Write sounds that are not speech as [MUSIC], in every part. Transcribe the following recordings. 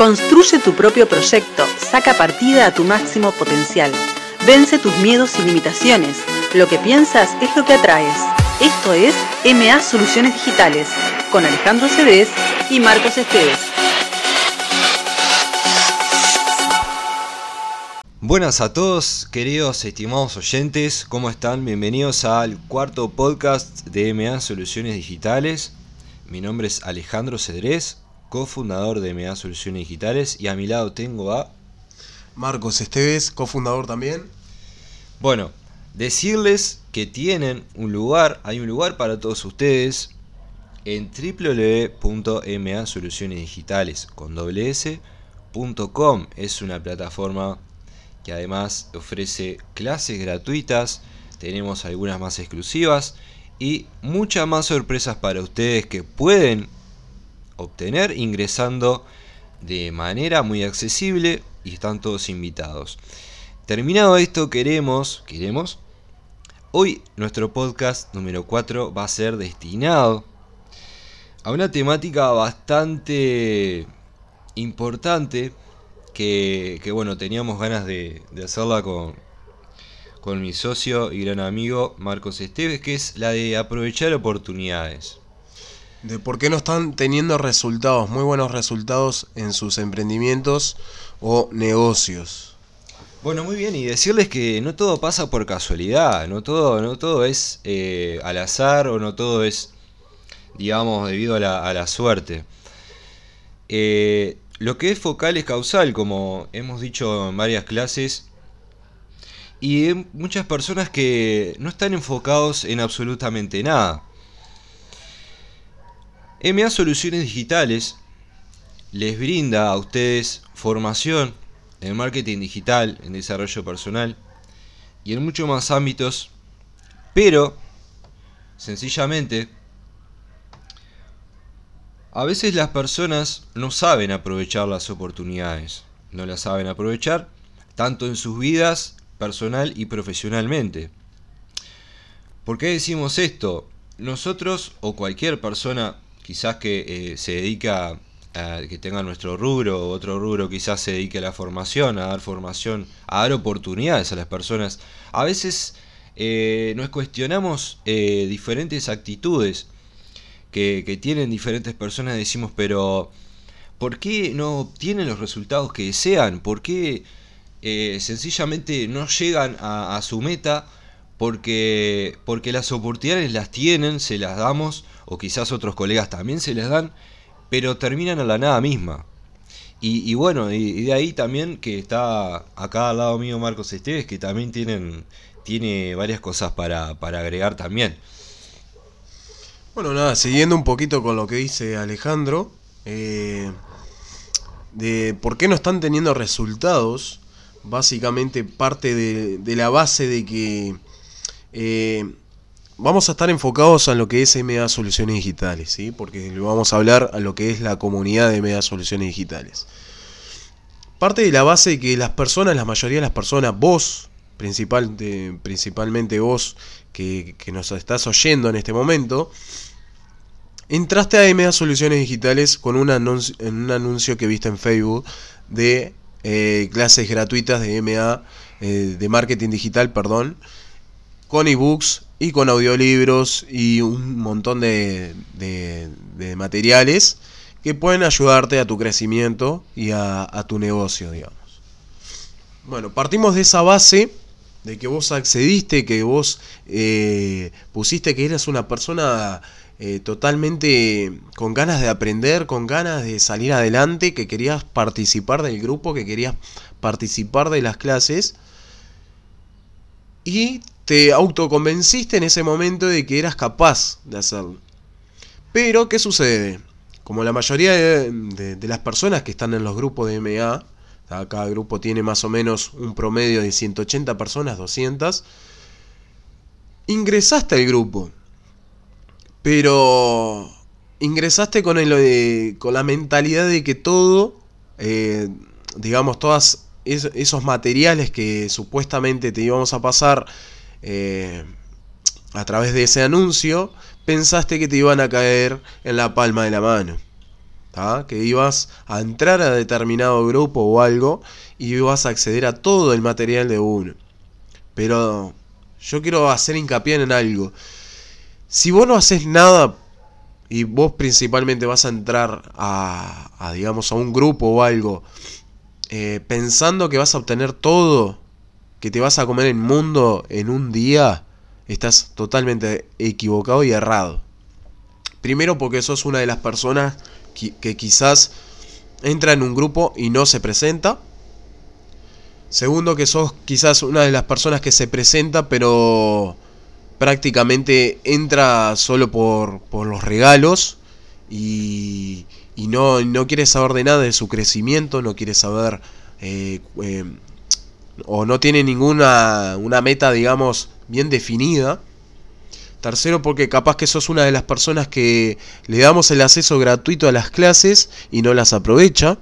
Construye tu propio proyecto, saca partida a tu máximo potencial. Vence tus miedos y limitaciones. Lo que piensas es lo que atraes. Esto es MA Soluciones Digitales, con Alejandro Cedés y Marcos Esteves. Buenas a todos, queridos estimados oyentes, ¿cómo están? Bienvenidos al cuarto podcast de MA Soluciones Digitales. Mi nombre es Alejandro Cedrés, cofundador de MA Soluciones Digitales, y a mi lado tengo a Marcos Esteves, cofundador también. Bueno, decirles que tienen un lugar, hay un lugar para todos ustedes en www.masolucionesdigitales.com. Es una plataforma que además ofrece clases gratuitas, tenemos algunas más exclusivas y muchas más sorpresas para ustedes que pueden obtener ingresando de manera muy accesible y están todos invitados. Terminado esto, queremos, queremos, hoy nuestro podcast número 4 va a ser destinado a una temática bastante importante que, bueno, teníamos ganas de, hacerla con, con mi socio y gran amigo Marcos Esteves, que es la de aprovechar oportunidades. De por qué no están teniendo resultados, muy buenos resultados en sus emprendimientos o negocios. Bueno, muy bien, y decirles que no todo pasa por casualidad, no todo, no todo es eh, al azar o no todo es, digamos, debido a la, suerte. Eh, lo que es focal es causal, como hemos dicho en varias clases, y hay muchas personas que no están enfocados en absolutamente nada. MA Soluciones Digitales les brinda a ustedes formación en marketing digital, en desarrollo personal y en muchos más ámbitos, pero sencillamente a veces las personas no saben aprovechar las oportunidades, no las saben aprovechar tanto en sus vidas personal y profesionalmente. ¿Por qué decimos esto? Nosotros o cualquier persona quizás que eh, se dedica a que tenga nuestro rubro otro rubro quizás se dedique a la formación, a dar formación, a dar oportunidades a las personas. A veces eh, nos cuestionamos eh, diferentes actitudes que, tienen diferentes personas, decimos, pero ¿por qué no obtienen los resultados que desean? ¿Por qué sencillamente no llegan a, a su meta? Porque, porque las oportunidades las tienen, se las damos o quizás otros colegas también se les dan, pero terminan a la nada misma. Y, bueno, y, de ahí también que está acá al lado mío Marcos Esteves, que también tienen, tiene varias cosas para, agregar también. Bueno, nada, siguiendo un poquito con lo que dice Alejandro, eh, de por qué no están teniendo resultados, básicamente parte de, la base de que eh, vamos a estar enfocados en lo que es MA Soluciones Digitales, ¿sí? porque vamos a hablar a lo que es la comunidad de MA Soluciones Digitales. Parte de la base de que las personas, la mayoría de las personas, vos, principal, principalmente vos que, nos estás oyendo en este momento, entraste a MA Soluciones Digitales con un anuncio, un anuncio que viste en Facebook de eh, clases gratuitas de MA, eh, de marketing digital, perdón, con ebooks y con audiolibros y un montón de, materiales que pueden ayudarte a tu crecimiento y a, tu negocio, digamos. Bueno, partimos de esa base de que vos accediste, que vos eh, pusiste que eras una persona eh, totalmente con ganas de aprender, con ganas de salir adelante, que querías participar del grupo, que querías participar de las clases. Y te autoconvenciste en ese momento de que eras capaz de hacerlo. Pero, ¿qué sucede? Como la mayoría de, las personas que están en los grupos de MA, cada grupo tiene más o menos un promedio de 180 personas, 200, ingresaste al grupo. Pero ingresaste con, el, con la mentalidad de que todo, eh, digamos, todas esos materiales que supuestamente te íbamos a pasar eh, a través de ese anuncio, pensaste que te iban a caer en la palma de la mano. que ibas a entrar a determinado grupo o algo y ibas a acceder a todo el material de uno. Pero yo quiero hacer hincapié en algo. Si vos no haces nada y vos principalmente vas a entrar a, digamos, a un grupo o algo, eh, pensando que vas a obtener todo, que te vas a comer el mundo en un día, estás totalmente equivocado y errado. Primero porque sos una de las personas que, quizás entra en un grupo y no se presenta. Segundo que sos quizás una de las personas que se presenta pero prácticamente entra solo por, por los regalos y, y no, no, quiere saber de nada de su crecimiento, no quiere saber eh, eh, o no tiene ninguna una meta digamos bien definida Tercero, porque capaz que sos una de las personas que le damos el acceso gratuito a las clases y no las aprovecha.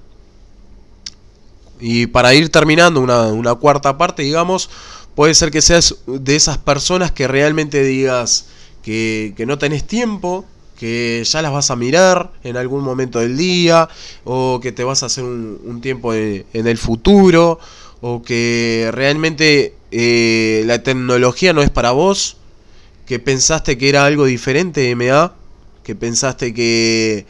Y para ir terminando una, cuarta parte, digamos, puede ser que seas de esas personas que realmente digas que, no tenés tiempo, que ya las vas a mirar en algún momento del día, o que te vas a hacer un, tiempo en, el futuro, o que realmente eh, la tecnología no es para vos, que pensaste que era algo diferente MA, que pensaste que,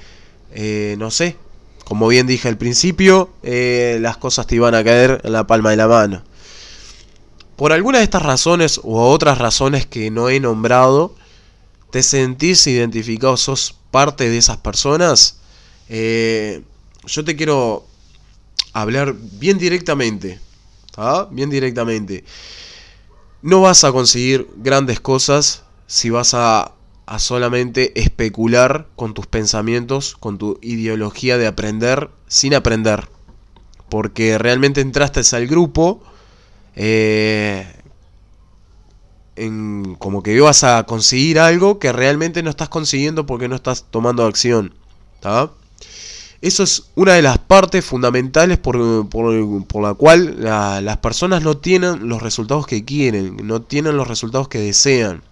eh, no sé, como bien dije al principio, eh, las cosas te iban a caer en la palma de la mano. Por alguna de estas razones o otras razones que no he nombrado, te sentís identificado, sos parte de esas personas, yo te quiero hablar bien directamente. ¿Ah? Bien directamente. No vas a conseguir grandes cosas si vas a, solamente especular con tus pensamientos, con tu ideología de aprender sin aprender. Porque realmente entraste al grupo eh, en, como que ibas a conseguir algo que realmente no estás consiguiendo porque no estás tomando acción. Eso es una de las partes fundamentales por, la cual las personas no tienen los resultados que quieren, no tienen los resultados que desean.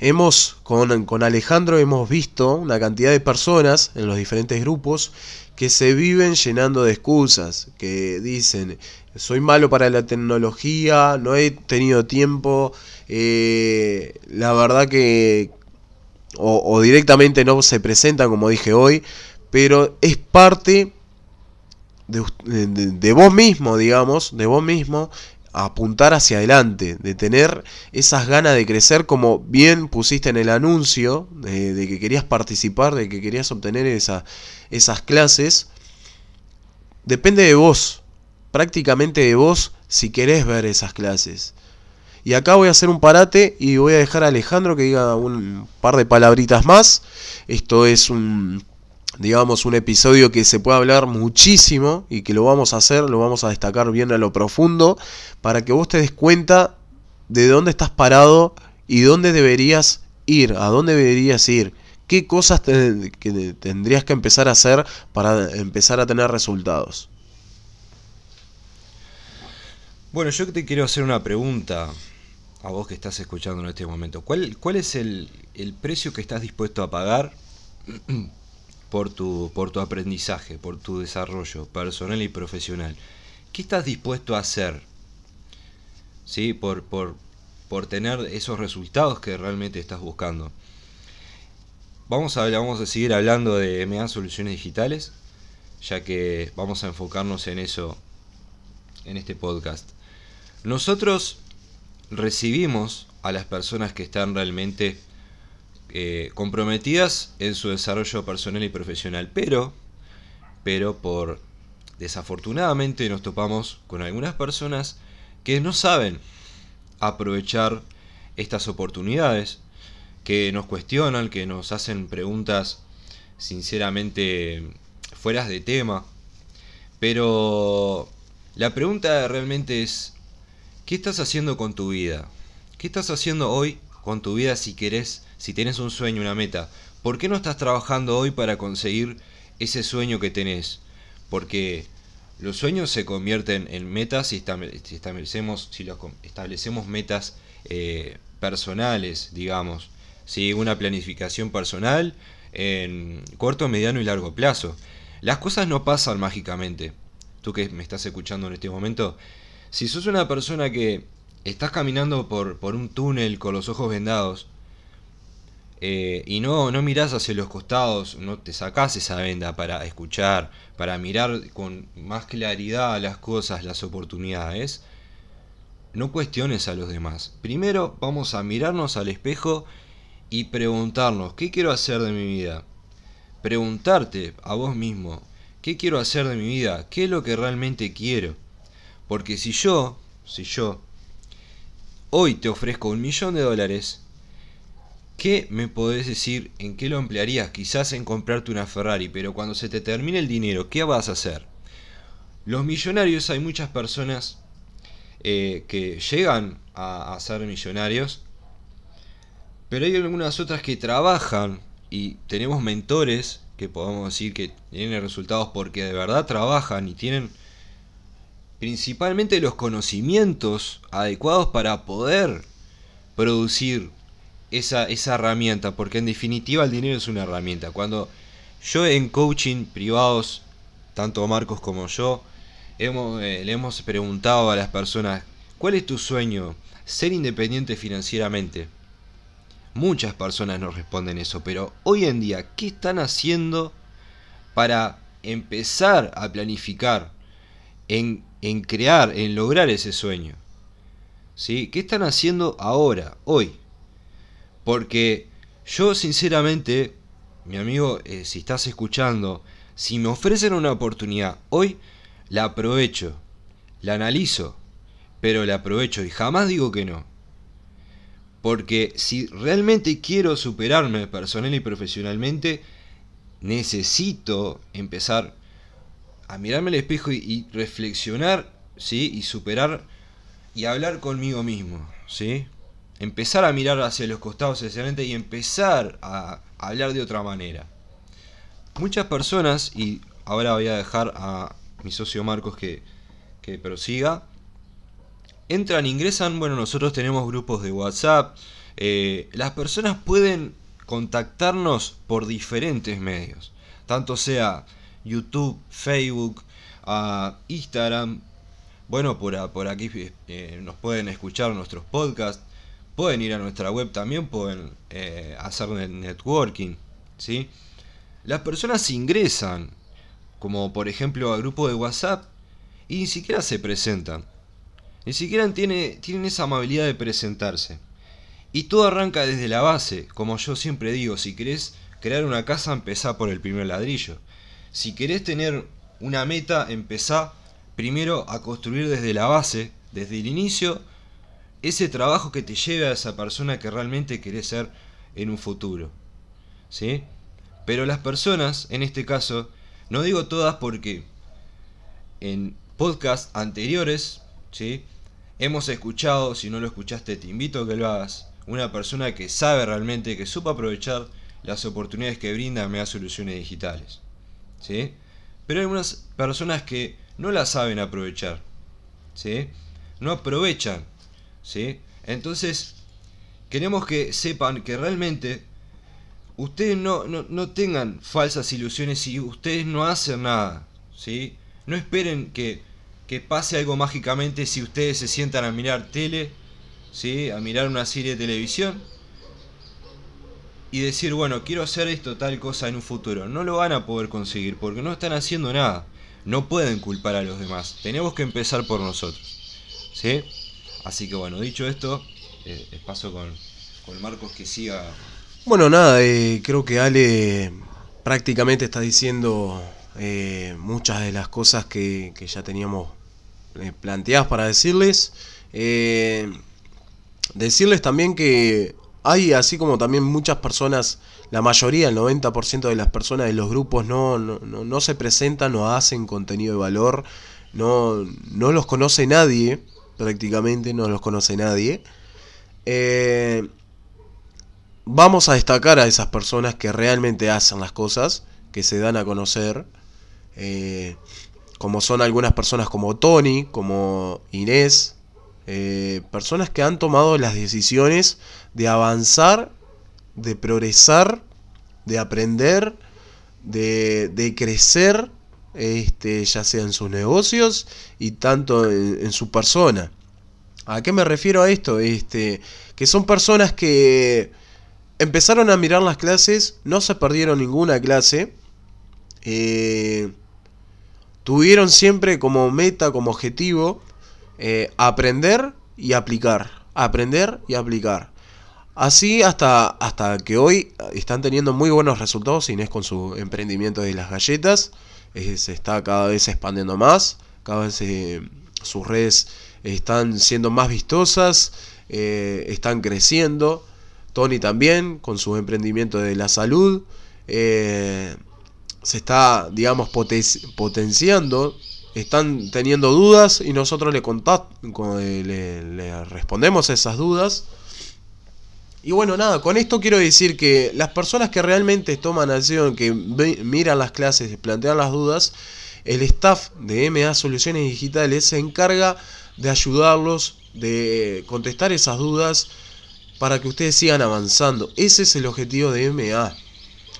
Hemos, con, con Alejandro, hemos visto una cantidad de personas en los diferentes grupos que se viven llenando de excusas, que dicen, soy malo para la tecnología, no he tenido tiempo, eh, la verdad que, o, directamente no se presentan como dije hoy, pero es parte de, vos mismo, digamos, de vos mismo, apuntar hacia adelante, de tener esas ganas de crecer como bien pusiste en el anuncio, de, que querías participar, de que querías obtener esa, esas clases, depende de vos, prácticamente de vos si querés ver esas clases. Y acá voy a hacer un parate y voy a dejar a Alejandro que diga un par de palabritas más. Esto es un digamos, un episodio que se puede hablar muchísimo y que lo vamos a hacer, lo vamos a destacar bien a lo profundo, para que vos te des cuenta de dónde estás parado y dónde deberías ir, a dónde deberías ir, qué cosas que tendrías que empezar a hacer para empezar a tener resultados. Bueno, yo te quiero hacer una pregunta a vos que estás escuchando en este momento. ¿Cuál, cuál es el, el precio que estás dispuesto a pagar por tu, por tu aprendizaje, por tu desarrollo personal y profesional. ¿Qué estás dispuesto a hacer? ¿Sí? Por, por, por tener esos resultados que realmente estás buscando. Vamos a, vamos a seguir hablando de MA Soluciones Digitales, ya que vamos a enfocarnos en eso en este podcast. Nosotros recibimos a las personas que están realmente eh, comprometidas en su desarrollo personal y profesional, pero, pero por desafortunadamente nos topamos con algunas personas que no saben aprovechar estas oportunidades, que nos cuestionan, que nos hacen preguntas sinceramente fueras de tema, pero la pregunta realmente es, ¿qué estás haciendo con tu vida? ¿Qué estás haciendo hoy con tu vida si querés si tienes un sueño, una meta, ¿por qué no estás trabajando hoy para conseguir ese sueño que tenés? Porque los sueños se convierten en metas si establecemos, si establecemos metas eh, personales, digamos. si Una planificación personal en corto, mediano y largo plazo. Las cosas no pasan mágicamente. Tú que me estás escuchando en este momento, si sos una persona que estás caminando por un túnel con los ojos vendados eh, y no, no mirás hacia los costados, no te sacás esa venda para escuchar, para mirar con más claridad las cosas, las oportunidades, no cuestiones a los demás. Primero vamos a mirarnos al espejo y preguntarnos, ¿qué quiero hacer de mi vida? Preguntarte a vos mismo, ¿qué quiero hacer de mi vida? ¿Qué es lo que realmente quiero? Porque si yo, si yo, hoy te ofrezco un millón de dólares, ¿qué me podés decir en qué lo emplearías? Quizás en comprarte una Ferrari, pero cuando se te termine el dinero, ¿qué vas a hacer? Los millonarios, hay muchas personas eh, que llegan a, a ser millonarios, pero hay algunas otras que trabajan y tenemos mentores que podemos decir que tienen resultados porque de verdad trabajan y tienen principalmente los conocimientos adecuados para poder producir esa, esa herramienta, porque en definitiva el dinero es una herramienta. Cuando yo en coaching privados, tanto Marcos como yo, eh, le hemos preguntado a las personas, ¿cuál es tu sueño? Ser independiente financieramente. Muchas personas nos responden eso, pero hoy en día, ¿qué están haciendo para empezar a planificar en, en crear, en lograr ese sueño? ¿Sí? ¿Qué están haciendo ahora, hoy? Porque yo sinceramente, mi amigo, eh, si estás escuchando, si me ofrecen una oportunidad hoy, la aprovecho, la analizo, pero la aprovecho y jamás digo que no. Porque si realmente quiero superarme personal y profesionalmente, necesito empezar a mirarme al espejo y, reflexionar, ¿sí? Y superar y hablar conmigo mismo, ¿sí? Empezar a mirar hacia los costados excelente y empezar a hablar de otra manera. Muchas personas, y ahora voy a dejar a mi socio Marcos que, que prosiga, entran, ingresan, bueno, nosotros tenemos grupos de WhatsApp, eh, las personas pueden contactarnos por diferentes medios, tanto sea YouTube, Facebook, Instagram, bueno, por, por aquí eh, nos pueden escuchar nuestros podcasts, pueden ir a nuestra web también, pueden eh, hacer networking, ¿sí? Las personas ingresan, como por ejemplo a grupo de WhatsApp, y ni siquiera se presentan. Ni siquiera tiene, tienen esa amabilidad de presentarse. Y todo arranca desde la base, como yo siempre digo, si querés crear una casa, empezá por el primer ladrillo. Si querés tener una meta, empezá primero a construir desde la base, desde el inicio, ese trabajo que te lleve a esa persona que realmente querés ser en un futuro. ¿Sí? Pero las personas, en este caso, no digo todas porque en podcasts anteriores, ¿sí? hemos escuchado, si no lo escuchaste te invito a que lo hagas, una persona que sabe realmente, que supo aprovechar las oportunidades que brinda Mega Soluciones Digitales. ¿sí? Pero hay algunas personas que no las saben aprovechar. ¿sí? No aprovechan. ¿Sí? Entonces, queremos que sepan que realmente ustedes no, no, no tengan falsas ilusiones si ustedes no hacen nada. ¿sí? No esperen que que pase algo mágicamente si ustedes se sientan a mirar tele, ¿sí? a mirar una serie de televisión y decir, bueno, quiero hacer esto, tal cosa en un futuro. No lo van a poder conseguir porque no están haciendo nada. No pueden culpar a los demás. Tenemos que empezar por nosotros. ¿Sí? Así que bueno, dicho esto, eh, paso con, con, Marcos que siga. Bueno, nada, eh, creo que Ale prácticamente está diciendo eh, muchas de las cosas que, que ya teníamos eh, planteadas para decirles. Eh, decirles también que hay, así como también muchas personas, la mayoría, el 90% de las personas de los grupos no, no, se presentan, no hacen contenido de valor, no, no los conoce nadie, prácticamente no los conoce nadie. Eh, vamos a destacar a esas personas que realmente hacen las cosas, que se dan a conocer como son algunas personas como Tony, como Inés, eh, personas que han tomado las decisiones de avanzar, de progresar, de aprender, de, de crecer, este, ya sea en sus negocios y tanto en, su persona. ¿A qué me refiero a esto? Este, que son personas que empezaron a mirar las clases, no se perdieron ninguna clase, eh, tuvieron siempre como meta, como objetivo, eh, aprender y aplicar. Aprender y aplicar. Así hasta, hasta que hoy están teniendo muy buenos resultados Inés con su emprendimiento de las galletas. Se está cada vez expandiendo más. Cada vez eh, sus redes están siendo más vistosas. Eh, están creciendo. Tony también con su emprendimiento de la salud. Eh, se está, digamos, potenciando están teniendo dudas y nosotros le, le, le, respondemos esas dudas. Y bueno, nada, con esto quiero decir que las personas que realmente toman acción, que miran las clases, plantean las dudas, el staff de MA Soluciones Digitales se encarga de ayudarlos, de contestar esas dudas para que ustedes sigan avanzando. Ese es el objetivo de MA.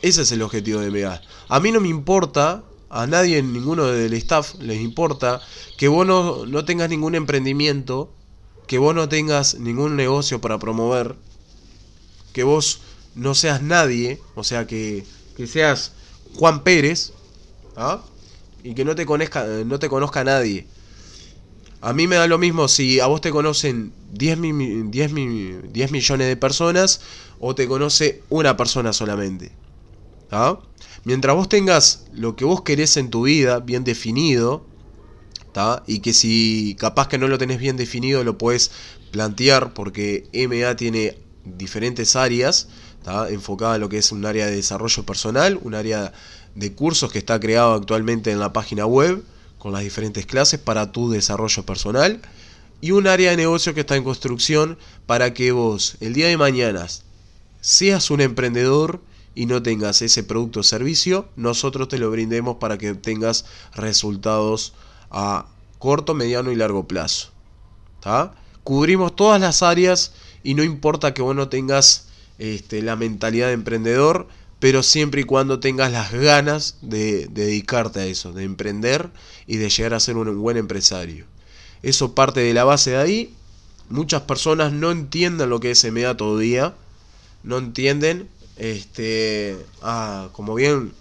Ese es el objetivo de MA. A mí no me importa a nadie, ninguno del staff les importa que vos no, tengas ningún emprendimiento, que vos no tengas ningún negocio para promover, que vos no seas nadie, o sea, que, que seas Juan Pérez, ¿ah? y que no te, conozca, no te conozca nadie. A mí me da lo mismo si a vos te conocen 10, 10, 10 millones de personas o te conoce una persona solamente. ¿Ah? Mientras vos tengas lo que vos querés en tu vida bien definido, y que si capaz que no lo tenés bien definido lo puedes plantear porque MA tiene diferentes áreas, enfocada en lo que es un área de desarrollo personal, un área de cursos que está creado actualmente en la página web con las diferentes clases para tu desarrollo personal y un área de negocio que está en construcción para que vos el día de mañana seas un emprendedor y no tengas ese producto o servicio, nosotros te lo brindemos para que tengas resultados a corto, mediano y largo plazo. Cubrimos todas las áreas y no importa que vos no tengas este, la mentalidad de emprendedor, pero siempre y cuando tengas las ganas de, dedicarte a eso, de emprender y de llegar a ser un buen empresario. Eso parte de la base de ahí. Muchas personas no entienden lo que es MA todavía, no entienden este, ah, como bien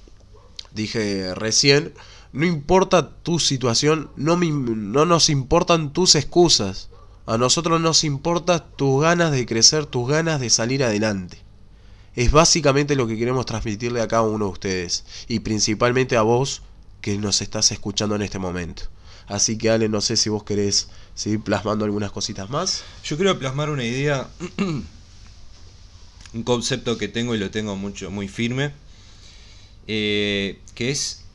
dije recién, no importa tu situación, no, no nos importan tus excusas. A nosotros nos importa tus ganas de crecer, tus ganas de salir adelante. Es básicamente lo que queremos transmitirle a cada uno de ustedes. Y principalmente a vos que nos estás escuchando en este momento. Así que Ale, no sé si vos querés seguir plasmando algunas cositas más. Yo quiero plasmar una idea [CLEARS THROAT] un concepto que tengo y lo tengo mucho, muy firme, eh, que es,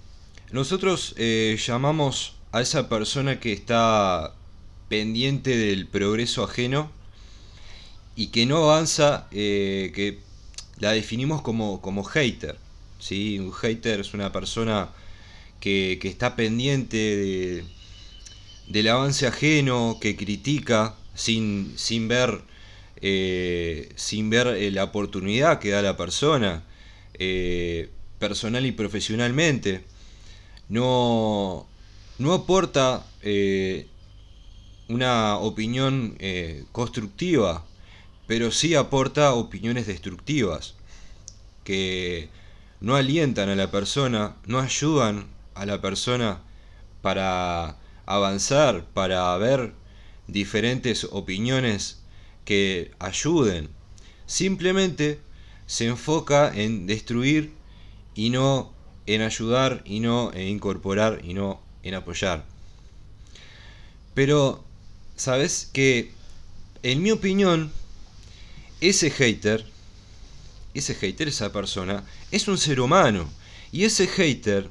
nosotros eh, llamamos a esa persona que está pendiente del progreso ajeno y que no avanza, eh, que la definimos como, como hater. ¿sí? Un hater es una persona que, que está pendiente de, del avance ajeno, que critica sin, sin ver eh, sin ver eh, la oportunidad que da la persona, personal y profesionalmente. No, no aporta una opinión constructiva, pero sí aporta opiniones destructivas, que no alientan a la persona, no ayudan a la persona para avanzar, para ver diferentes opiniones que ayuden. Simplemente se enfoca en destruir y no en ayudar y no en incorporar y no en apoyar. Pero, ¿sabes que En mi opinión, ese hater, ese hater, esa persona, es un ser humano. Y ese hater,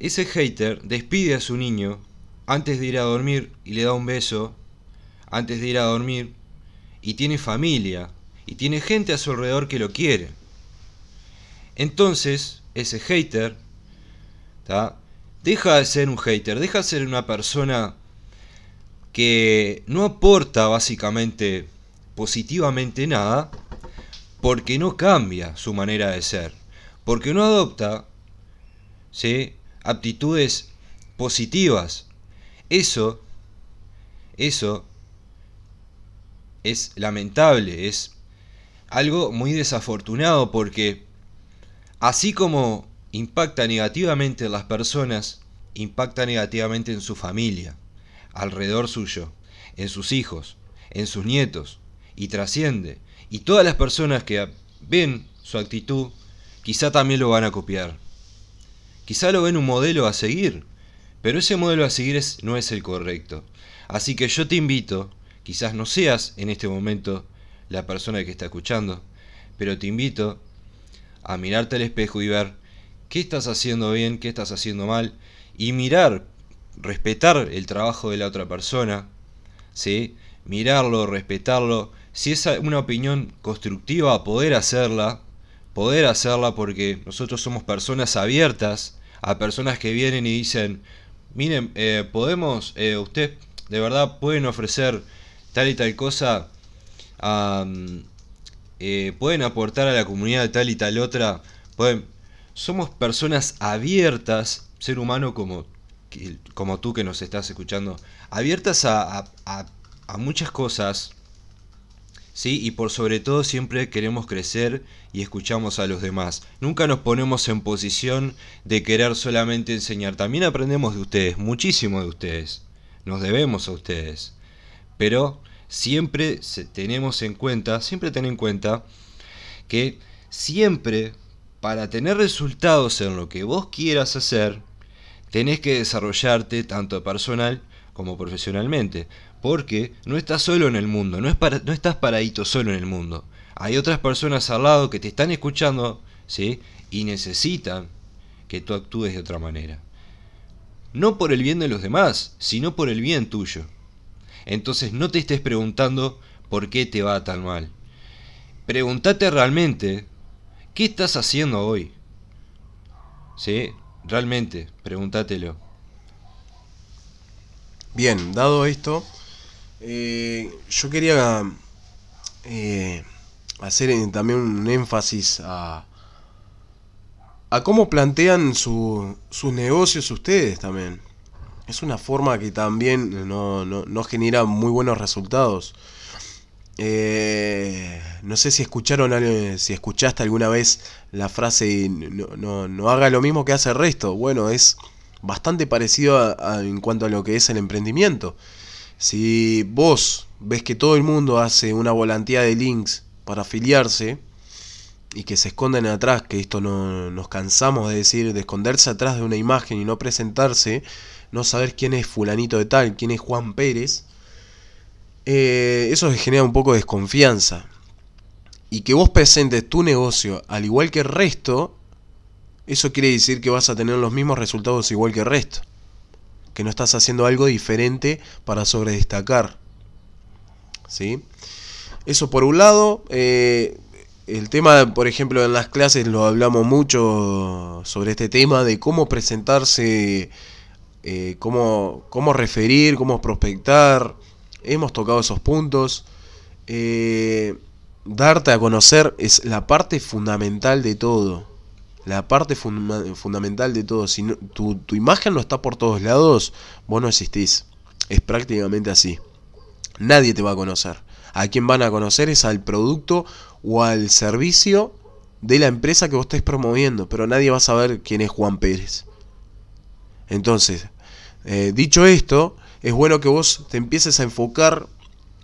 ese hater despide a su niño antes de ir a dormir y le da un beso antes de ir a dormir y tiene familia y tiene gente a su alrededor que lo quiere. Entonces, ese hater deja de ser un hater, deja de ser una persona que no aporta básicamente positivamente nada porque no cambia su manera de ser, porque no adopta ¿sí? aptitudes positivas. Eso, eso es lamentable, es algo muy desafortunado porque así como impacta negativamente en las personas, impacta negativamente en su familia, alrededor suyo, en sus hijos, en sus nietos, y trasciende. Y todas las personas que ven su actitud, quizá también lo van a copiar. Quizá lo ven un modelo a seguir, pero ese modelo a seguir no es el correcto. Así que yo te invito, quizás no seas en este momento la persona que está escuchando, pero te invito a mirarte al espejo y ver qué estás haciendo bien, qué estás haciendo mal, y mirar, respetar el trabajo de la otra persona, ¿sí? mirarlo, respetarlo, si es una opinión constructiva, poder hacerla, poder hacerla porque nosotros somos personas abiertas a personas que vienen y dicen, miren, eh, podemos, eh, usted de verdad pueden ofrecer tal y tal cosa, eh, pueden aportar a la comunidad tal y tal otra, pueden, somos personas abiertas, ser humano como, como tú que nos estás escuchando, abiertas a, a, muchas cosas, ¿sí? Y por sobre todo siempre queremos crecer y escuchamos a los demás. Nunca nos ponemos en posición de querer solamente enseñar. También aprendemos de ustedes, muchísimo de ustedes. Nos debemos a ustedes. Pero siempre tenemos en cuenta, siempre ten en cuenta que siempre para tener resultados en lo que vos quieras hacer, tenés que desarrollarte tanto personal como profesionalmente. Porque no estás solo en el mundo, no, estás paradito solo en el mundo. Hay otras personas al lado que te están escuchando, ¿sí? Y necesitan que tú actúes de otra manera. No por el bien de los demás, sino por el bien tuyo. Entonces no te estés preguntando por qué te va tan mal. Pregúntate realmente, ¿qué estás haciendo hoy? ¿Sí? Realmente, pregúntatelo. Bien, dado esto, eh, yo quería eh, hacer también un énfasis a, a cómo plantean sus negocios ustedes también. Es una forma que también no, genera muy buenos resultados. Eh, no sé si escucharon si escuchaste alguna vez la frase no, no, haga lo mismo que hace el resto. Bueno, es bastante parecido en cuanto a lo que es el emprendimiento. Si vos ves que todo el mundo hace una volantía de links para afiliarse y que se esconden atrás, que esto no nos cansamos de decir, de esconderse atrás de una imagen y no presentarse, no saber quién es fulanito de tal, quién es Juan Pérez, eh, eso genera un poco de desconfianza. Y que vos presentes tu negocio al igual que el resto, eso quiere decir que vas a tener los mismos resultados igual que el resto que no estás haciendo algo diferente para sobredestacar. ¿Sí? Eso por un lado. Eh, el tema, por ejemplo, en las clases lo hablamos mucho sobre este tema de cómo presentarse, eh, cómo, cómo, referir, cómo prospectar. Hemos tocado esos puntos. Eh, darte a conocer es la parte fundamental de todo la parte fundamental de todo. Si tu, imagen no está por todos lados, vos no existís. Es prácticamente así. Nadie te va a conocer. A quien van a conocer es al producto o al servicio de la empresa que vos estés promoviendo, pero nadie va a saber quién es Juan Pérez. Entonces, eh, dicho esto, es bueno que vos te empieces a enfocar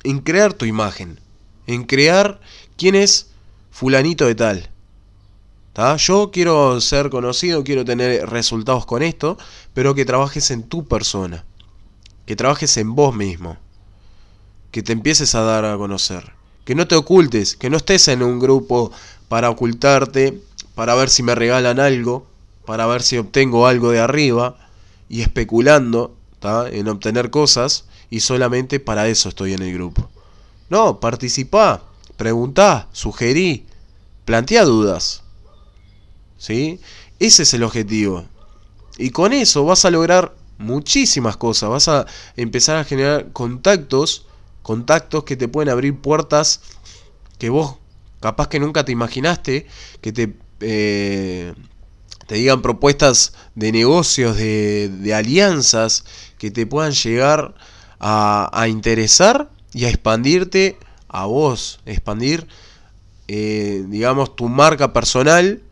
en crear tu imagen, en crear quién es fulanito de tal yo quiero ser conocido, quiero tener resultados con esto, pero que trabajes en tu persona, que trabajes en vos mismo, que te empieces a dar a conocer, que no te ocultes, que no estés en un grupo para ocultarte, para ver si me regalan algo, para ver si obtengo algo de arriba y especulando en obtener cosas y solamente para eso estoy en el grupo. No, participa, pregunta, sugerí, plantea dudas. ¿sí? Ese es el objetivo. Y con eso vas a lograr muchísimas cosas, vas a empezar a generar contactos, contactos que te pueden abrir puertas que vos Capaz que nunca te imaginaste que te, eh, te digan propuestas de negocios, de, de, alianzas que te puedan llegar a, a, interesar y a expandirte a vos, expandir, eh, digamos, tu marca personal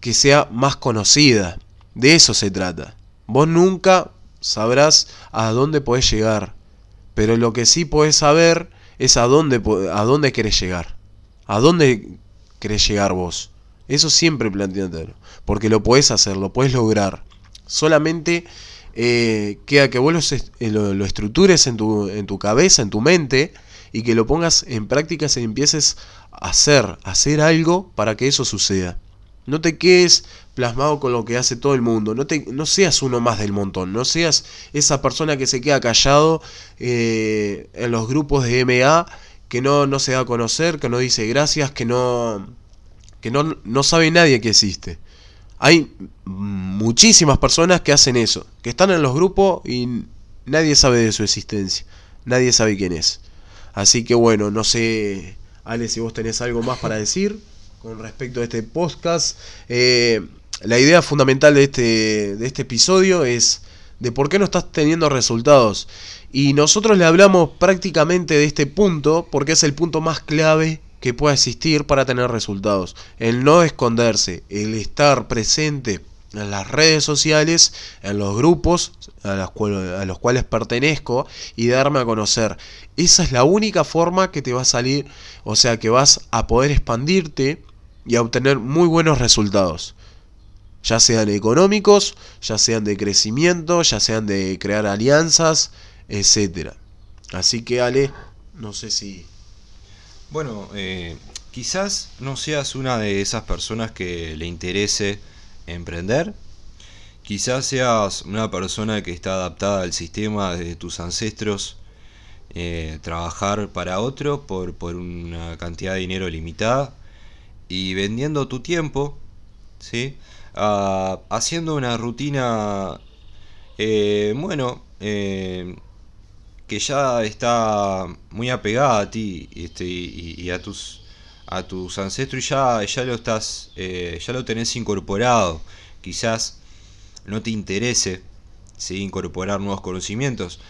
que sea más conocida. De eso se trata. Vos nunca sabrás a dónde podés llegar, pero lo que sí podés saber es a dónde, a dónde querés llegar. ¿A dónde querés llegar vos? Eso siempre planteátelo. Porque lo podés hacer, lo podés lograr. Solamente eh, queda que vos lo, eh, lo, estructures en tu, en tu cabeza, en tu mente, y que lo pongas en práctica y empieces a hacer, a hacer algo para que eso suceda. No te quedes plasmado con lo que hace todo el mundo. No, te, no seas uno más del montón. No seas esa persona que se queda callado eh, en los grupos de MA, que no, no se da a conocer, que no dice gracias, que no, que no, no sabe nadie que existe. Hay muchísimas personas que hacen eso, que están en los grupos y nadie sabe de su existencia. Nadie sabe quién es. Así que bueno, no sé, Ale, si vos tenés algo más para decir con respecto a este podcast. Eh, la idea fundamental de este, de este episodio es de por qué no estás teniendo resultados. Y nosotros le hablamos prácticamente de este punto porque es el punto más clave que pueda existir para tener resultados. El no esconderse, el estar presente en las redes sociales, en los grupos a los, cuales, pertenezco y darme a conocer. Esa es la única forma que te va a salir, o sea, que vas a poder expandirte y a obtener muy buenos resultados. Ya sean económicos, ya sean de crecimiento, ya sean de crear alianzas, etcétera. Así que Ale, no sé si... Bueno, eh, quizás no seas una de esas personas que le interese emprender. Quizás seas una persona que está adaptada al sistema de tus ancestros, eh, trabajar para otro por, por una cantidad de dinero limitada y vendiendo tu tiempo, ¿sí? Uh, haciendo una rutina, eh, bueno, eh, que ya está muy apegada a ti este, y, a tus a tus ancestros y ya, ya lo estás eh, ya lo tenés incorporado quizás no te interese incorporar nuevos conocimientos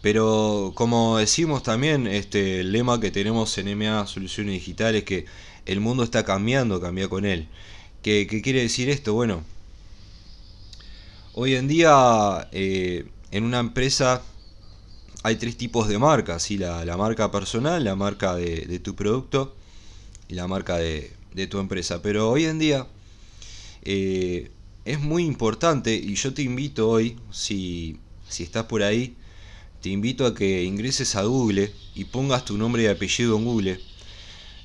pero como decimos también este el lema que tenemos en MA Soluciones Digitales que el mundo está cambiando, cambia con él. ¿Qué, ¿Qué, quiere decir esto? Bueno, hoy en día eh, en una empresa hay tres tipos de marcas, ¿sí? la, marca personal, la marca de, tu producto y la marca de, de tu empresa. Pero hoy en día eh, es muy importante y yo te invito hoy, si, si estás por ahí, te invito a que ingreses a Google y pongas tu nombre y apellido en Google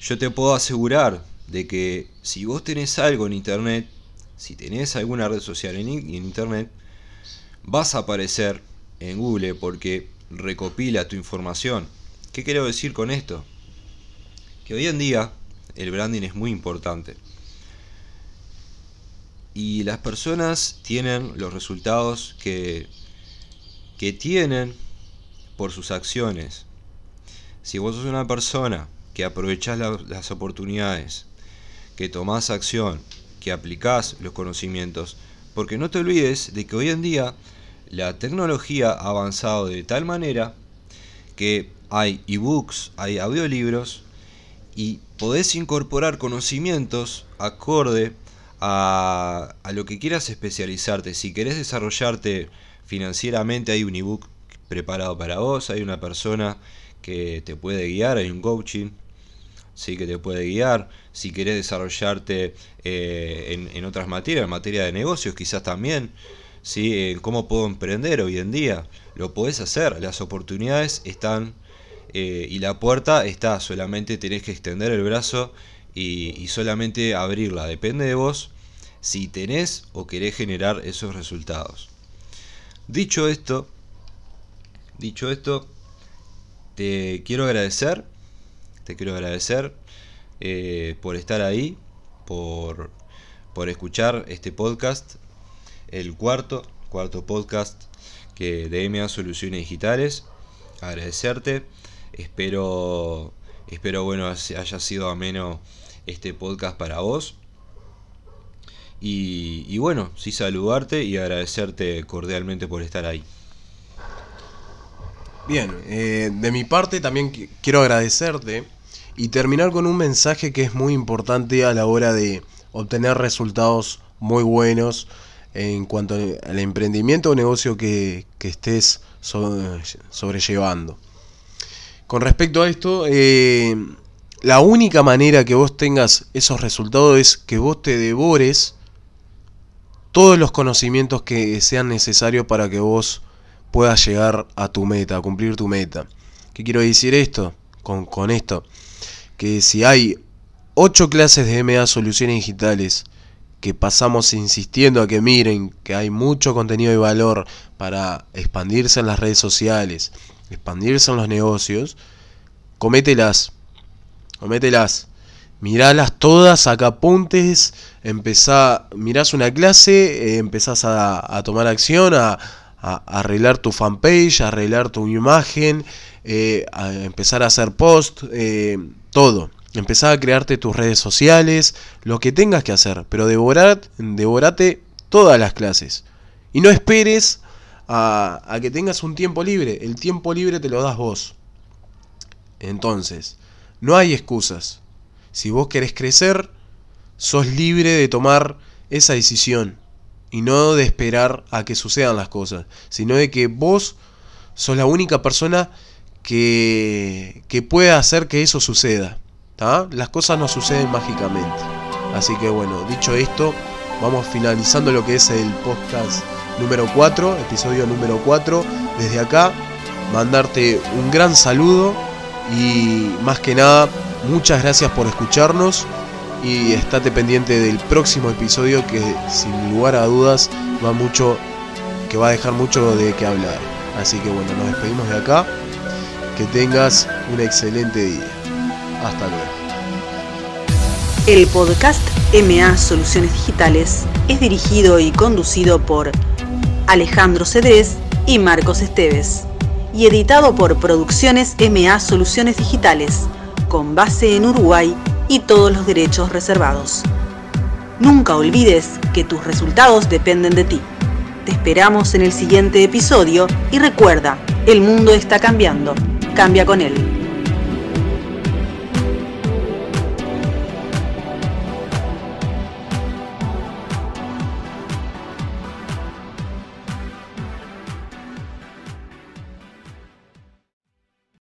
yo te puedo asegurar de que si vos tenés algo en internet, si tenés alguna red social en, en internet, vas a aparecer en Google porque recopila tu información. ¿Qué quiero decir con esto? Que hoy en día el branding es muy importante. Y las personas tienen los resultados que, que tienen por sus acciones. Si vos sos una persona que aprovechás la, las oportunidades, que tomás acción, que aplicás los conocimientos, porque no te olvides de que hoy en día la tecnología ha avanzado de tal manera que hay ebooks, hay audiolibros y podés incorporar conocimientos acorde a, a, lo que quieras especializarte. Si querés desarrollarte financieramente, hay un ebook preparado para vos, hay una persona que te puede guiar, hay un coaching ¿sí? que te puede guiar. Si querés desarrollarte eh, en, en, otras materias, en materia de negocios quizás también, ¿sí? en cómo puedo emprender hoy en día, lo podés hacer, las oportunidades están eh, y la puerta está, solamente tenés que extender el brazo y, solamente abrirla, depende de vos si tenés o querés generar esos resultados. Dicho esto, dicho esto, te quiero agradecer te quiero agradecer eh, por estar ahí, por, por escuchar este podcast, el cuarto, cuarto podcast que de MA Soluciones Digitales. Agradecerte, espero Espero, bueno, haya sido ameno este podcast para vos. Y, bueno, sí saludarte y agradecerte cordialmente por estar ahí. Bien, eh, de mi parte también quiero agradecerte y terminar con un mensaje que es muy importante a la hora de obtener resultados muy buenos en cuanto al emprendimiento o negocio que, estés sobrellevando. Con respecto a esto, eh, la única manera que vos tengas esos resultados es que vos te devores todos los conocimientos que sean necesarios para que vos puedas llegar a tu meta, a cumplir tu meta. ¿Qué quiero decir esto? Con, con esto, que si hay 8 clases de MA Soluciones Digitales que pasamos insistiendo a que miren que hay mucho contenido de valor para expandirse en las redes sociales, expandirse en los negocios, comételas, comételas. Miralas todas, saca apuntes, empezá, mirás una clase, eh, empezás a, tomar acción, a, arreglar tu fanpage, a arreglar tu imagen, eh, a empezar a hacer post, eh, todo. Empezá a crearte tus redes sociales, lo que tengas que hacer, pero devorar, devorate todas las clases. Y no esperes a, a que tengas un tiempo libre, el tiempo libre te lo das vos. Entonces, no hay excusas. Si vos querés crecer, sos libre de tomar esa decisión y no de esperar a que sucedan las cosas, sino de que vos sos la única persona que, que puede hacer que eso suceda. Las cosas no suceden mágicamente. Así que bueno, dicho esto, vamos finalizando lo que es el podcast número 4, episodio número 4. Desde acá, mandarte un gran saludo y más que nada Muchas gracias por escucharnos y estate pendiente del próximo episodio que sin lugar a dudas va mucho que va a dejar mucho de qué hablar. Así que bueno, nos despedimos de acá. Que tengas un excelente día. Hasta luego. El podcast MA Soluciones Digitales es dirigido y conducido por Alejandro Cedrés y Marcos Esteves y editado por Producciones MA Soluciones Digitales con base en Uruguay y todos los derechos reservados. Nunca olvides que tus resultados dependen de ti. Te esperamos en el siguiente episodio y recuerda, el mundo está cambiando. Cambia con él.